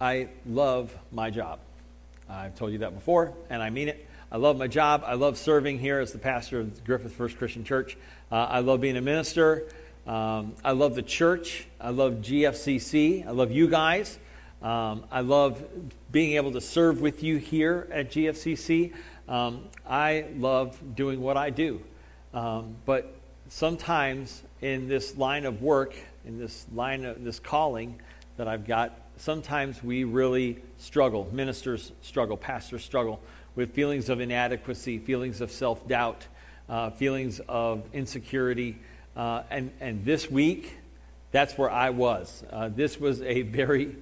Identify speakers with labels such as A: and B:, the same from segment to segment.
A: I love my job. I've told you that before, and I mean it. I love my job. I love serving here as the pastor of Griffith First Christian Church. Uh, I love being a minister. Um, I love the church. I love GFCC. I love you guys. Um, I love being able to serve with you here at GFCC. Um, I love doing what I do. Um, but sometimes in this line of work, in this line of this calling that I've got, sometimes we really struggle. Ministers struggle, pastors struggle with feelings of inadequacy, feelings of self doubt, uh, feelings of insecurity. Uh, and, and this week, that's where I was. Uh, this was a very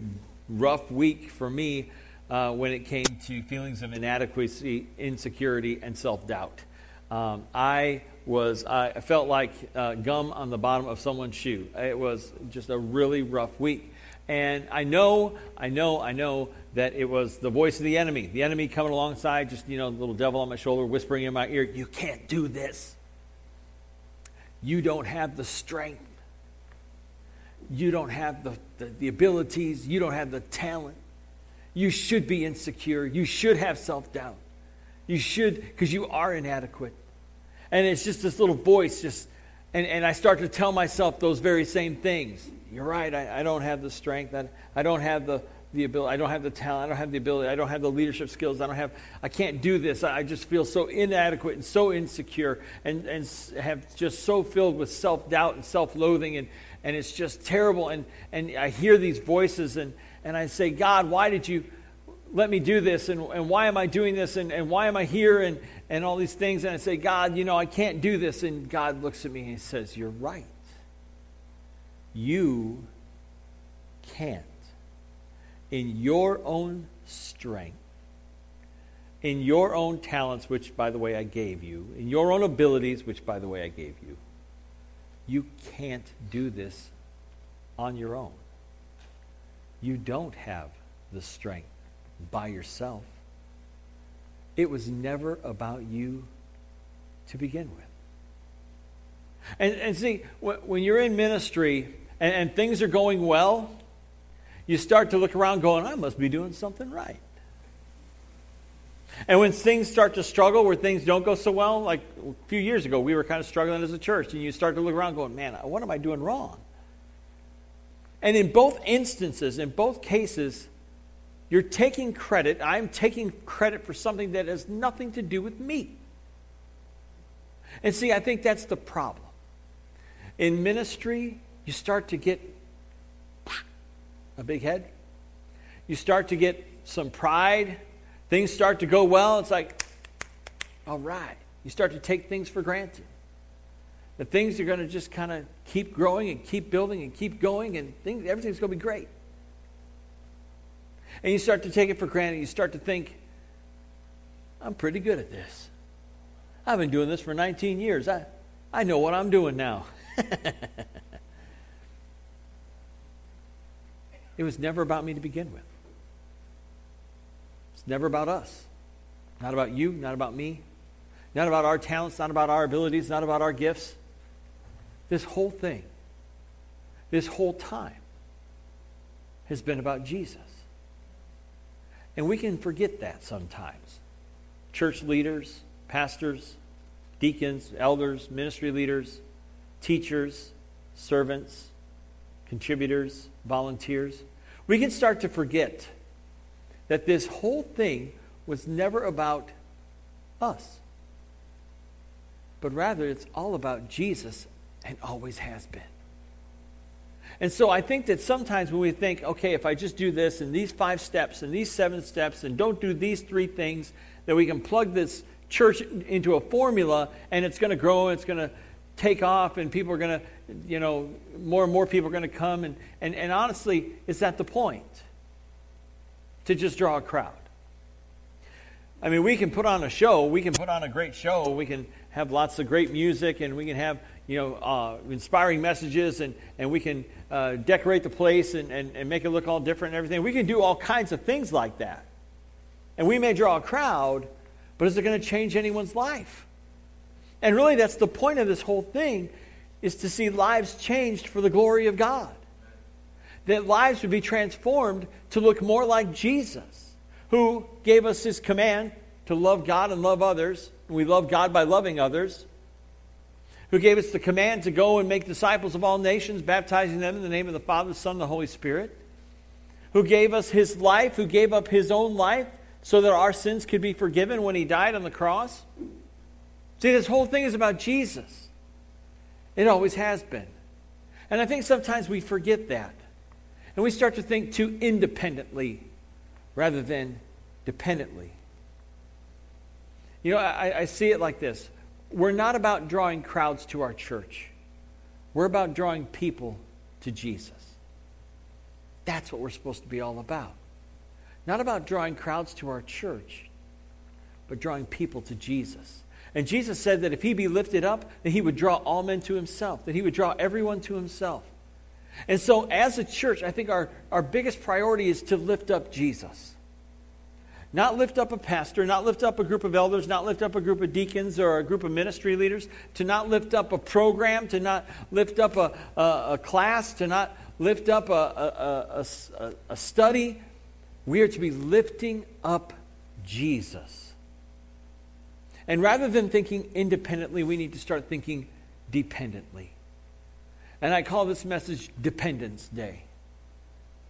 A: rough week for me uh, when it came to feelings of inadequacy, insecurity, and self doubt. Um, I was I felt like uh, gum on the bottom of someone's shoe. It was just a really rough week. And I know, I know, I know that it was the voice of the enemy. The enemy coming alongside, just, you know, little devil on my shoulder, whispering in my ear, You can't do this. You don't have the strength. You don't have the, the, the abilities. You don't have the talent. You should be insecure. You should have self doubt. You should, because you are inadequate. And it's just this little voice, just, and, and I start to tell myself those very same things. You're right, I, I don't have the strength, I, I don't have the, the ability, I don't have the talent, I don't have the ability, I don't have the leadership skills, I don't have, I can't do this. I just feel so inadequate and so insecure and, and have just so filled with self doubt and self loathing, and, and it's just terrible. And, and I hear these voices, and, and I say, God, why did you let me do this? And, and why am I doing this? And, and why am I here? And, and all these things. And I say, God, you know, I can't do this. And God looks at me and he says, You're right. You can't. In your own strength, in your own talents, which, by the way, I gave you, in your own abilities, which, by the way, I gave you, you can't do this on your own. You don't have the strength by yourself. It was never about you to begin with. And, and see, when you're in ministry and, and things are going well, you start to look around going, I must be doing something right. And when things start to struggle, where things don't go so well, like a few years ago, we were kind of struggling as a church, and you start to look around going, man, what am I doing wrong? And in both instances, in both cases, you're taking credit. I'm taking credit for something that has nothing to do with me. And see, I think that's the problem. In ministry, you start to get a big head. You start to get some pride. Things start to go well. It's like, all right. You start to take things for granted. The things are going to just kind of keep growing and keep building and keep going, and things, everything's going to be great. And you start to take it for granted. You start to think, I'm pretty good at this. I've been doing this for 19 years. I, I know what I'm doing now. it was never about me to begin with. It's never about us. Not about you, not about me, not about our talents, not about our abilities, not about our gifts. This whole thing, this whole time, has been about Jesus. And we can forget that sometimes. Church leaders, pastors, deacons, elders, ministry leaders, teachers, servants, contributors, volunteers. We can start to forget that this whole thing was never about us, but rather it's all about Jesus and always has been. And so I think that sometimes when we think, okay, if I just do this and these five steps and these seven steps and don't do these three things, that we can plug this church into a formula and it's going to grow and it's going to take off and people are going to, you know, more and more people are going to come. And, and, and honestly, is that the point? To just draw a crowd. I mean, we can put on a show, we can put on a great show, we can have lots of great music, and we can have you know, uh, inspiring messages, and, and we can uh, decorate the place and, and, and make it look all different and everything. We can do all kinds of things like that. And we may draw a crowd, but is it going to change anyone's life? And really, that's the point of this whole thing, is to see lives changed for the glory of God. that lives would be transformed to look more like Jesus, who gave us his command to love God and love others. And we love God by loving others. Who gave us the command to go and make disciples of all nations, baptizing them in the name of the Father, the Son, and the Holy Spirit. Who gave us his life, who gave up his own life so that our sins could be forgiven when he died on the cross. See, this whole thing is about Jesus. It always has been. And I think sometimes we forget that. And we start to think too independently rather than dependently. You know, I, I, see it like this we're not about drawing crowds to our church, we're about drawing people to Jesus. That's what we're supposed to be all about. Not about drawing crowds to our church, but drawing people to Jesus. And Jesus said that if he be lifted up, that he would draw all men to himself, that he would draw everyone to himself. And so, as a church, I think our, our biggest priority is to lift up Jesus. Not lift up a pastor, not lift up a group of elders, not lift up a group of deacons or a group of ministry leaders, to not lift up a program, to not lift up a, a, a class, to not lift up a, a, a study. We are to be lifting up Jesus. And rather than thinking independently, we need to start thinking dependently. And I call this message Dependence Day,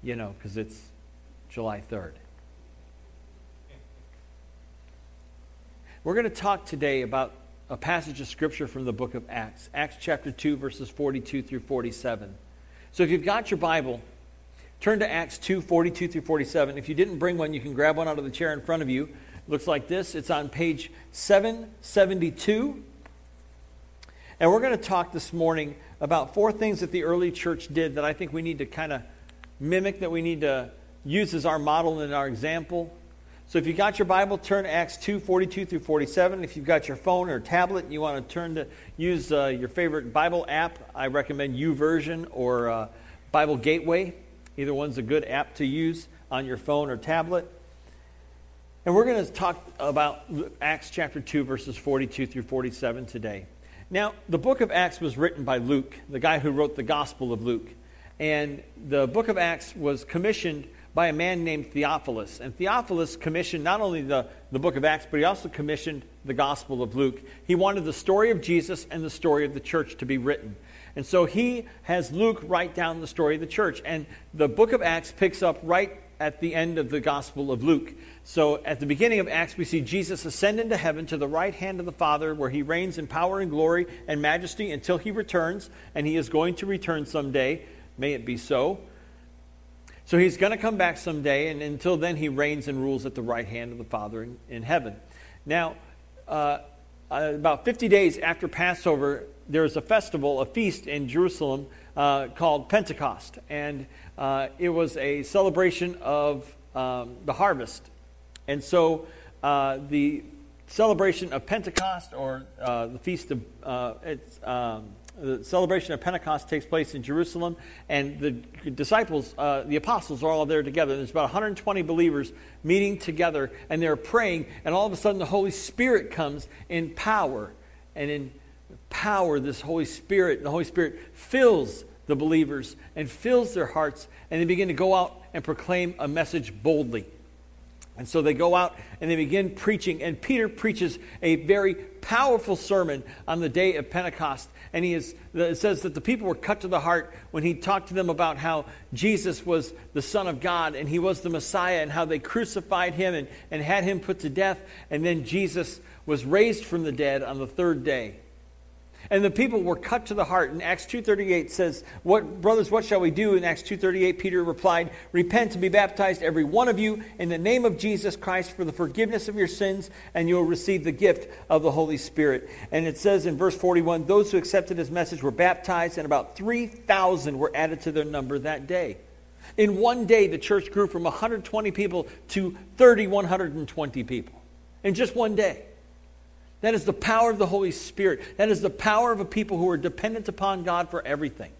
A: you know, because it's July 3rd. We're going to talk today about a passage of scripture from the book of Acts, Acts chapter 2, verses 42 through 47. So if you've got your Bible, turn to Acts 2, 42 through 47. If you didn't bring one, you can grab one out of the chair in front of you. It looks like this. It's on page 772. And we're going to talk this morning about four things that the early church did that I think we need to kind of mimic, that we need to use as our model and our example. So if you've got your Bible, turn Acts 2, 42 through 47. If you've got your phone or tablet and you want to turn to use uh, your favorite Bible app, I recommend YouVersion or uh, Bible Gateway. Either one's a good app to use on your phone or tablet. And we're going to talk about Acts chapter 2, verses 42 through 47 today. Now, the book of Acts was written by Luke, the guy who wrote the Gospel of Luke. And the book of Acts was commissioned by a man named Theophilus. And Theophilus commissioned not only the, the book of Acts, but he also commissioned the Gospel of Luke. He wanted the story of Jesus and the story of the church to be written. And so he has Luke write down the story of the church. And the book of Acts picks up right at the end of the Gospel of Luke. So at the beginning of Acts, we see Jesus ascend into heaven to the right hand of the Father, where he reigns in power and glory and majesty until he returns, and he is going to return someday. May it be so. So he's going to come back someday, and until then, he reigns and rules at the right hand of the Father in, in heaven. Now, uh, uh about 50 days after Passover, there's a festival, a feast in Jerusalem uh, called Pentecost. And uh, it was a celebration of um, the harvest. And so uh, the celebration of Pentecost, or uh, the feast of, it's, um, the celebration of Pentecost takes place in Jerusalem, and the disciples, uh, the apostles, are all there together. There's about 120 believers meeting together, and they're praying, and all of a sudden the Holy Spirit comes in power. And in power, this Holy Spirit, the Holy Spirit fills the believers and fills their hearts, and they begin to go out and proclaim a message boldly. And so they go out and they begin preaching, and Peter preaches a very powerful sermon on the day of Pentecost. And he is, it says that the people were cut to the heart when he talked to them about how Jesus was the Son of God and he was the Messiah, and how they crucified him and, and had him put to death. And then Jesus was raised from the dead on the third day. And the people were cut to the heart. And Acts 2.38 says, what, Brothers, what shall we do? In Acts 2.38, Peter replied, Repent and be baptized, every one of you, in the name of Jesus Christ for the forgiveness of your sins, and you will receive the gift of the Holy Spirit. And it says in verse 41, Those who accepted his message were baptized, and about 3,000 were added to their number that day. In one day, the church grew from 120 people to 3,120 people. In just one day. That is the power of the Holy Spirit. That is the power of a people who are dependent upon God for everything.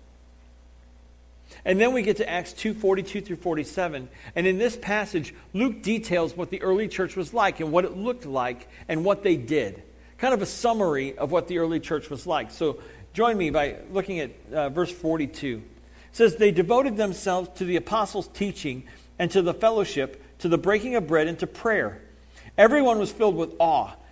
A: And then we get to Acts 2:42 through 47. And in this passage, Luke details what the early church was like and what it looked like and what they did. Kind of a summary of what the early church was like. So join me by looking at uh, verse 42. says they devoted themselves to the apostles' teaching and to the fellowship, to the breaking of bread and to prayer. Everyone was filled with awe,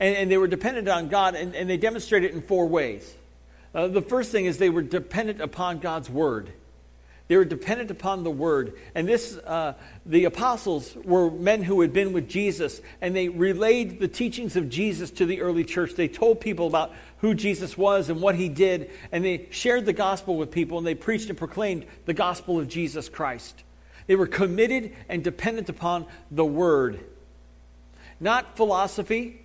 A: And, and, they were dependent on God, and, and they demonstrated it in four ways. Uh, the first thing is they were dependent upon God's word. They were dependent upon the word. And this, uh, the apostles were men who had been with Jesus, and they relayed the teachings of Jesus to the early church. They told people about who Jesus was and what he did, and they shared the gospel with people, and they preached and proclaimed the gospel of Jesus Christ. They were committed and dependent upon the word. Not philosophy,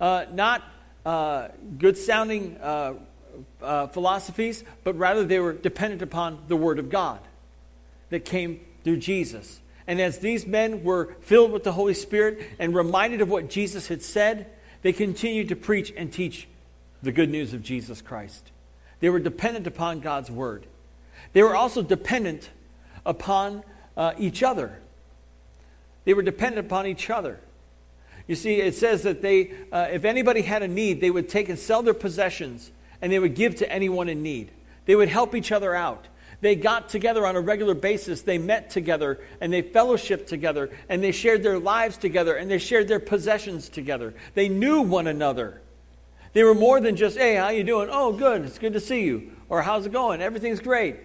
A: uh, not uh, good sounding uh, uh, philosophies, but rather they were dependent upon the Word of God that came through Jesus. And as these men were filled with the Holy Spirit and reminded of what Jesus had said, they continued to preach and teach the good news of Jesus Christ. They were dependent upon God's Word. They were also dependent upon uh, each other. They were dependent upon each other. You see, it says that they, uh, if anybody had a need, they would take and sell their possessions and they would give to anyone in need. They would help each other out. They got together on a regular basis. They met together and they fellowshiped together and they shared their lives together and they shared their possessions together. They knew one another. They were more than just, "Hey, how you doing? Oh, good. It's good to see you." Or "How's it going? Everything's great."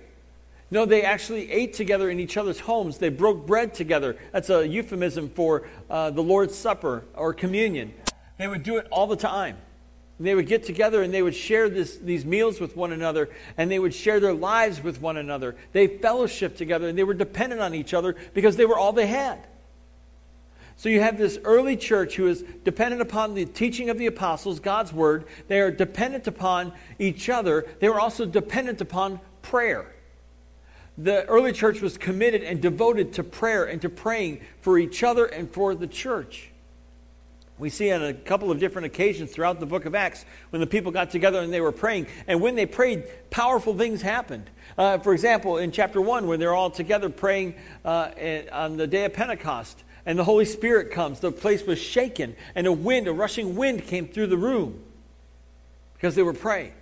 A: No, they actually ate together in each other's homes. They broke bread together. That's a euphemism for uh, the Lord's Supper or communion. They would do it all the time. They would get together and they would share this, these meals with one another and they would share their lives with one another. They fellowshiped together and they were dependent on each other because they were all they had. So you have this early church who is dependent upon the teaching of the apostles, God's word. They are dependent upon each other. They were also dependent upon prayer. The early church was committed and devoted to prayer and to praying for each other and for the church. We see on a couple of different occasions throughout the book of Acts when the people got together and they were praying. And when they prayed, powerful things happened. Uh, for example, in chapter 1, when they're all together praying uh, on the day of Pentecost, and the Holy Spirit comes, the place was shaken, and a wind, a rushing wind, came through the room because they were praying.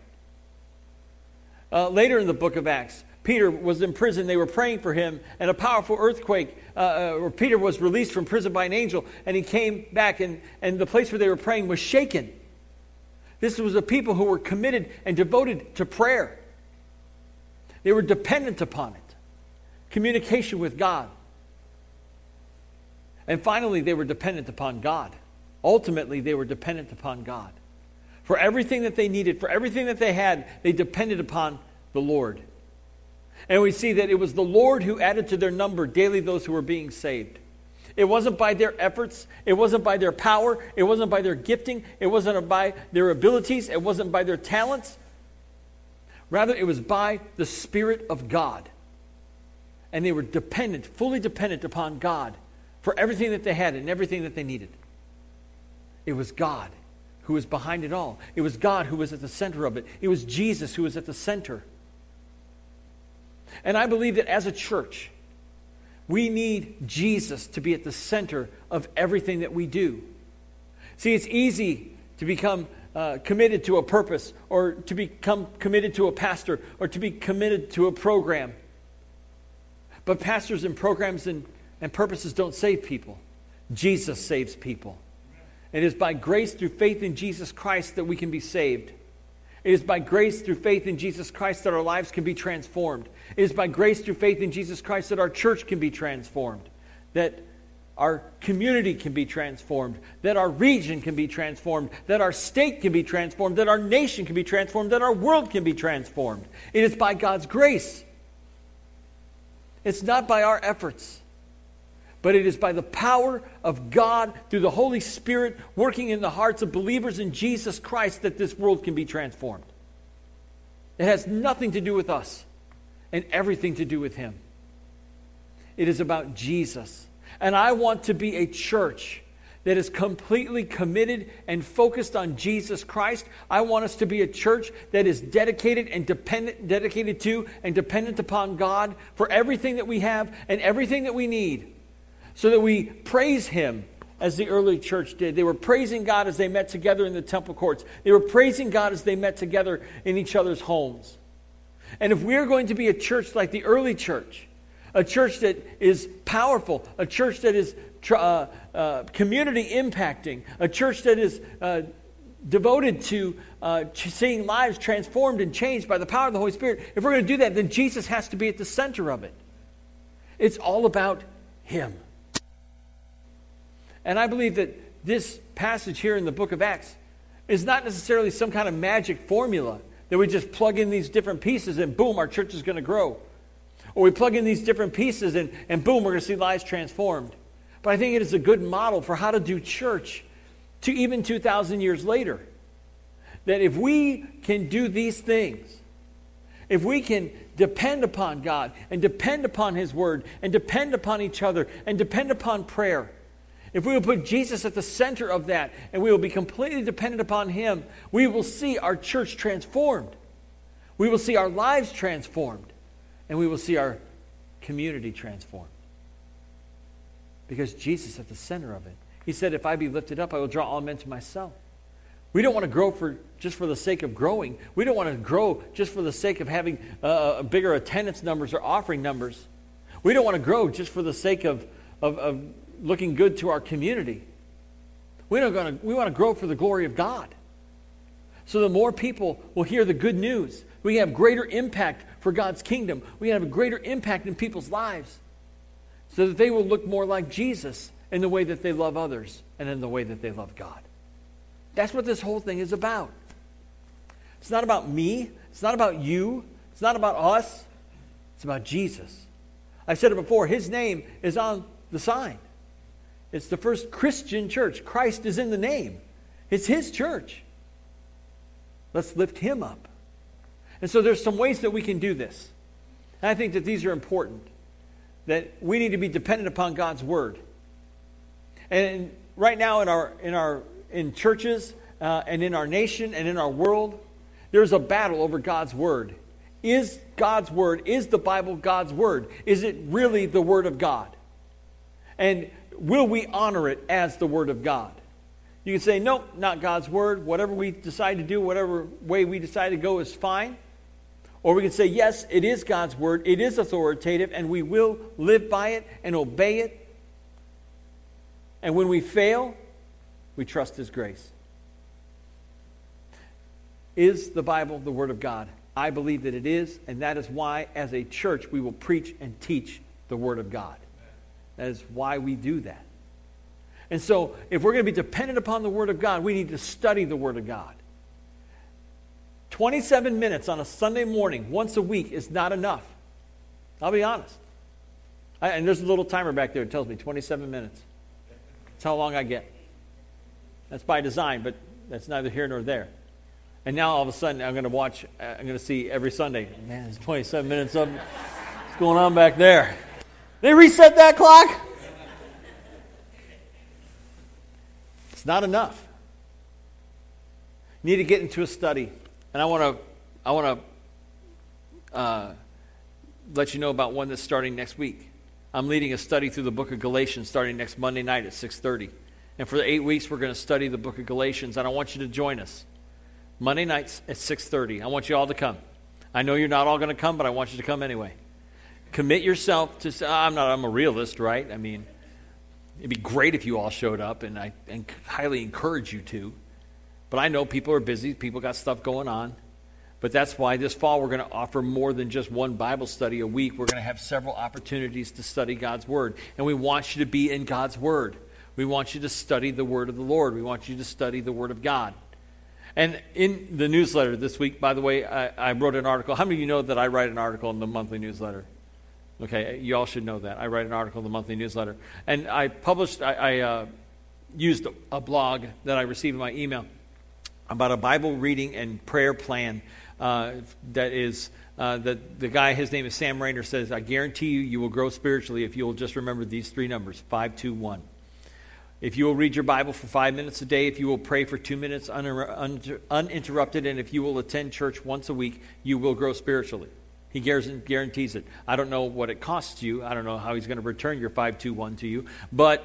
A: Uh, later in the book of Acts, Peter was in prison. They were praying for him, and a powerful earthquake, uh, uh, Peter was released from prison by an angel, and he came back, and, and the place where they were praying was shaken. This was a people who were committed and devoted to prayer. They were dependent upon it, communication with God. And finally, they were dependent upon God. Ultimately, they were dependent upon God. For everything that they needed, for everything that they had, they depended upon the Lord. And we see that it was the Lord who added to their number daily those who were being saved. It wasn't by their efforts. It wasn't by their power. It wasn't by their gifting. It wasn't by their abilities. It wasn't by their talents. Rather, it was by the Spirit of God. And they were dependent, fully dependent upon God for everything that they had and everything that they needed. It was God who was behind it all. It was God who was at the center of it. It was Jesus who was at the center. And I believe that as a church, we need Jesus to be at the center of everything that we do. See, it's easy to become uh, committed to a purpose or to become committed to a pastor or to be committed to a program. But pastors and programs and, and purposes don't save people, Jesus saves people. It is by grace through faith in Jesus Christ that we can be saved. It is by grace through faith in Jesus Christ that our lives can be transformed. It is by grace through faith in Jesus Christ that our church can be transformed, that our community can be transformed, that our region can be transformed, that our state can be transformed, that our nation can be transformed, that our world can be transformed. It is by God's grace. It's not by our efforts, but it is by the power of God through the Holy Spirit working in the hearts of believers in Jesus Christ that this world can be transformed. It has nothing to do with us. and everything to do with Him. It is about Jesus. And I want to be a church that is completely committed and focused on Jesus Christ. I want us to be a church that is dedicated and dependent dedicated to and dependent upon God for everything that we have and everything that we need. So that we praise him as the early church did. They were praising God as they met together in the temple courts. They were praising God as they met together in each other's homes. And if we're going to be a church like the early church, a church that is powerful, a church that is uh, uh, community impacting, a church that is uh, devoted to uh, seeing lives transformed and changed by the power of the Holy Spirit, if we're going to do that, then Jesus has to be at the center of it. It's all about Him. And I believe that this passage here in the book of Acts is not necessarily some kind of magic formula that we just plug in these different pieces and boom, our church is going to grow. Or we plug in these different pieces and, and boom, we're going to see lives transformed. But I think it is a good model for how to do church to even 2,000 years later. That if we can do these things, if we can depend upon God and depend upon His Word and depend upon each other and depend upon prayer, if we will put Jesus at the center of that and we will be completely dependent upon Him, we will see our church transformed. We will see our lives transformed. And we will see our community transformed because Jesus is at the center of it. He said, If I be lifted up, I will draw all men to myself. We don't want to grow for just for the sake of growing. We don't want to grow just for the sake of having uh, bigger attendance numbers or offering numbers. We don't want to grow just for the sake of, of, of looking good to our community. We, don't gonna, we want to grow for the glory of God. So the more people will hear the good news, we have greater impact for God's kingdom. We have a greater impact in people's lives so that they will look more like Jesus in the way that they love others and in the way that they love God. That's what this whole thing is about. It's not about me, it's not about you, it's not about us, it's about Jesus. I've said it before, his name is on the sign. It's the first Christian church. Christ is in the name. It's his church. Let's lift him up. And so there's some ways that we can do this. And I think that these are important that we need to be dependent upon God's word. And right now in our in our in churches uh, and in our nation and in our world, there's a battle over God's word. Is God's word, is the Bible God's word? Is it really the word of God? And will we honor it as the word of God? You can say, nope, not God's word. Whatever we decide to do, whatever way we decide to go is fine. Or we can say, yes, it is God's word, it is authoritative, and we will live by it and obey it. And when we fail, we trust His grace. Is the Bible the Word of God? I believe that it is, and that is why, as a church, we will preach and teach the Word of God. Is why we do that. And so, if we're going to be dependent upon the Word of God, we need to study the Word of God. 27 minutes on a Sunday morning once a week is not enough. I'll be honest. I, and there's a little timer back there that tells me 27 minutes. That's how long I get. That's by design, but that's neither here nor there. And now all of a sudden, I'm going to watch, I'm going to see every Sunday. Man, it's 27 minutes of what's going on back there. They reset that clock? It's not enough. You need to get into a study. And I want to I want to uh, let you know about one that's starting next week. I'm leading a study through the book of Galatians starting next Monday night at 6:30. And for the 8 weeks we're going to study the book of Galatians and I want you to join us. Monday nights at 6:30. I want you all to come. I know you're not all going to come, but I want you to come anyway. Commit yourself to say, ah, I'm not I'm a realist, right? I mean, it'd be great if you all showed up and I and highly encourage you to. But I know people are busy, people got stuff going on. But that's why this fall we're going to offer more than just one Bible study a week. We're going to have several opportunities to study God's Word. And we want you to be in God's Word. We want you to study the Word of the Lord. We want you to study the Word of God. And in the newsletter this week, by the way, I, I wrote an article. How many of you know that I write an article in the monthly newsletter? Okay, you all should know that. I write an article in the monthly newsletter. And I published, I, I uh, used a blog that I received in my email about a Bible reading and prayer plan uh, that is uh, the, the guy, his name is Sam Rainer, says, I guarantee you, you will grow spiritually if you will just remember these three numbers 521. If you will read your Bible for five minutes a day, if you will pray for two minutes uninterrupted, and if you will attend church once a week, you will grow spiritually. He guarantees it. I don't know what it costs you. I don't know how he's going to return your 521 to you, but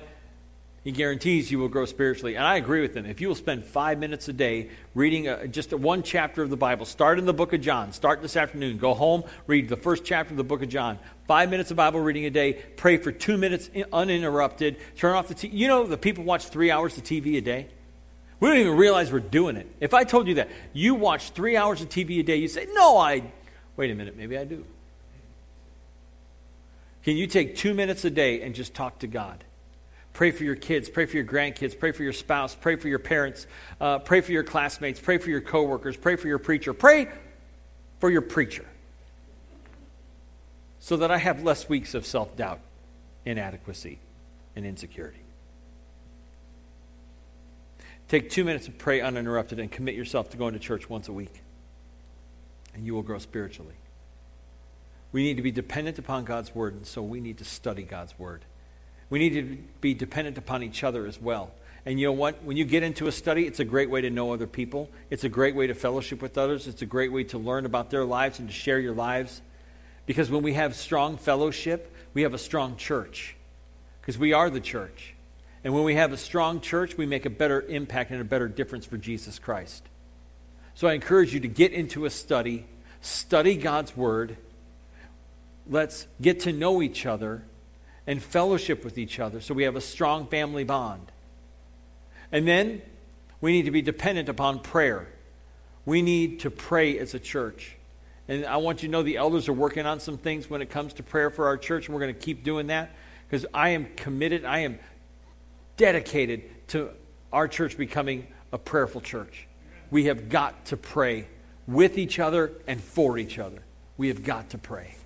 A: he guarantees you will grow spiritually. And I agree with him. If you will spend five minutes a day reading a, just a one chapter of the Bible, start in the book of John, start this afternoon, go home, read the first chapter of the book of John, five minutes of Bible reading a day, pray for two minutes uninterrupted, turn off the TV. You know, the people watch three hours of TV a day. We don't even realize we're doing it. If I told you that you watch three hours of TV a day, you say, No, I. Wait a minute, maybe I do. Can you take two minutes a day and just talk to God? Pray for your kids, pray for your grandkids, pray for your spouse, pray for your parents, uh, pray for your classmates, pray for your coworkers, pray for your preacher, pray for your preacher. So that I have less weeks of self doubt, inadequacy, and insecurity. Take two minutes to pray uninterrupted and commit yourself to going to church once a week, and you will grow spiritually. We need to be dependent upon God's word, and so we need to study God's word. We need to be dependent upon each other as well. And you know what? When you get into a study, it's a great way to know other people. It's a great way to fellowship with others. It's a great way to learn about their lives and to share your lives. Because when we have strong fellowship, we have a strong church. Because we are the church. And when we have a strong church, we make a better impact and a better difference for Jesus Christ. So I encourage you to get into a study, study God's Word. Let's get to know each other and fellowship with each other so we have a strong family bond. And then we need to be dependent upon prayer. We need to pray as a church. And I want you to know the elders are working on some things when it comes to prayer for our church, and we're going to keep doing that because I am committed, I am dedicated to our church becoming a prayerful church. We have got to pray with each other and for each other. We have got to pray.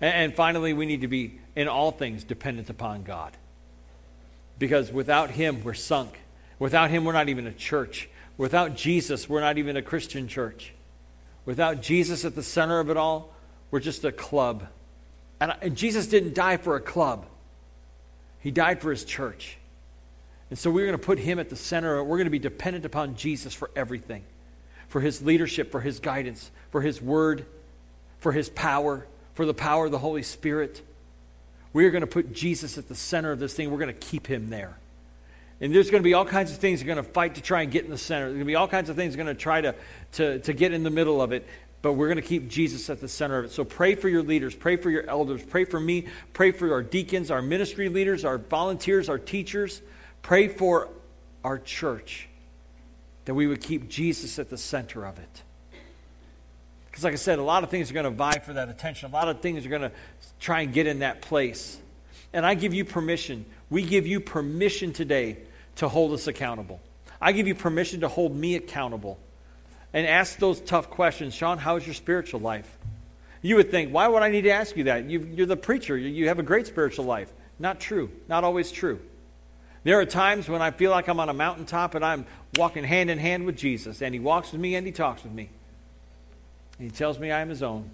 A: And finally, we need to be in all things dependent upon God. Because without Him, we're sunk. Without Him, we're not even a church. Without Jesus, we're not even a Christian church. Without Jesus at the center of it all, we're just a club. And, Jesus didn't die for a club, He died for His church. And so we're going to put Him at the center. We're going to be dependent upon Jesus for everything for His leadership, for His guidance, for His word, for His power, for the power of the Holy Spirit. We are going to put Jesus at the center of this thing. We're going to keep him there. And there's going to be all kinds of things that are going to fight to try and get in the center. There's going to be all kinds of things going to try to, to, to get in the middle of it. But we're going to keep Jesus at the center of it. So pray for your leaders, pray for your elders, pray for me, pray for our deacons, our ministry leaders, our volunteers, our teachers. Pray for our church that we would keep Jesus at the center of it. Because, like I said, a lot of things are going to vie for that attention. A lot of things are going to try and get in that place. And I give you permission. We give you permission today to hold us accountable. I give you permission to hold me accountable and ask those tough questions. Sean, how's your spiritual life? You would think, why would I need to ask you that? You, are the preacher. You have a great spiritual life. Not true. Not always true. There are times when I feel like I'm on a mountaintop and I'm walking hand in hand with Jesus, and He walks with me and He talks with me. And he tells me I am his own.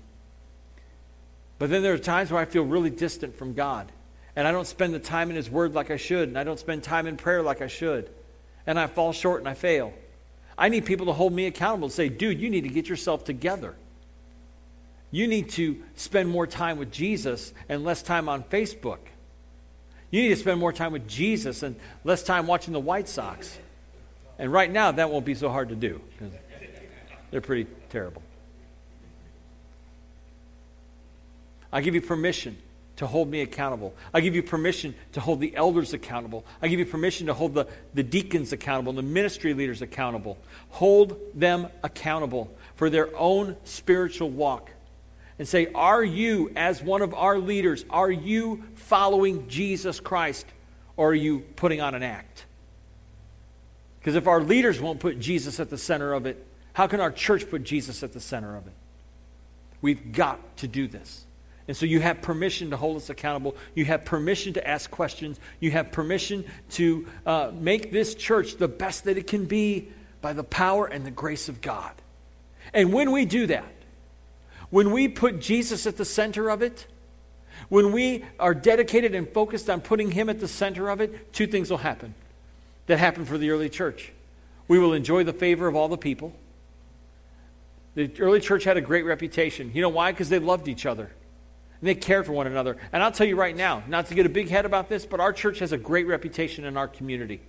A: But then there are times where I feel really distant from God. And I don't spend the time in his word like I should. And I don't spend time in prayer like I should. And I fall short and I fail. I need people to hold me accountable and say, dude, you need to get yourself together. You need to spend more time with Jesus and less time on Facebook. You need to spend more time with Jesus and less time watching the White Sox. And right now, that won't be so hard to do because they're pretty terrible. I give you permission to hold me accountable. I give you permission to hold the elders accountable. I give you permission to hold the, the deacons accountable, the ministry leaders accountable. Hold them accountable for their own spiritual walk. And say, Are you, as one of our leaders, are you following Jesus Christ or are you putting on an act? Because if our leaders won't put Jesus at the center of it, how can our church put Jesus at the center of it? We've got to do this. And so you have permission to hold us accountable. You have permission to ask questions. You have permission to uh, make this church the best that it can be by the power and the grace of God. And when we do that, when we put Jesus at the center of it, when we are dedicated and focused on putting Him at the center of it, two things will happen that happened for the early church. We will enjoy the favor of all the people. The early church had a great reputation. You know why? Because they loved each other. And they cared for one another. And I'll tell you right now, not to get a big head about this, but our church has a great reputation in our community.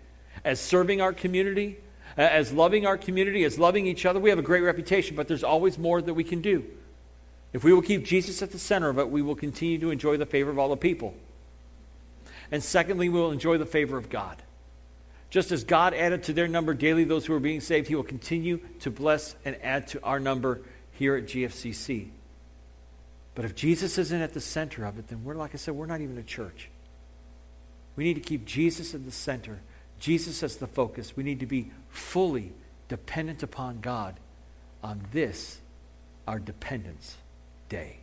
A: As serving our community, as loving our community, as loving each other, we have a great reputation, but there's always more that we can do. If we will keep Jesus at the center of it, we will continue to enjoy the favor of all the people. And secondly, we will enjoy the favor of God. Just as God added to their number daily those who are being saved, He will continue to bless and add to our number here at GFCC. But if Jesus isn't at the center of it, then we're, like I said, we're not even a church. We need to keep Jesus at the center, Jesus as the focus. We need to be fully dependent upon God on this, our Dependence Day.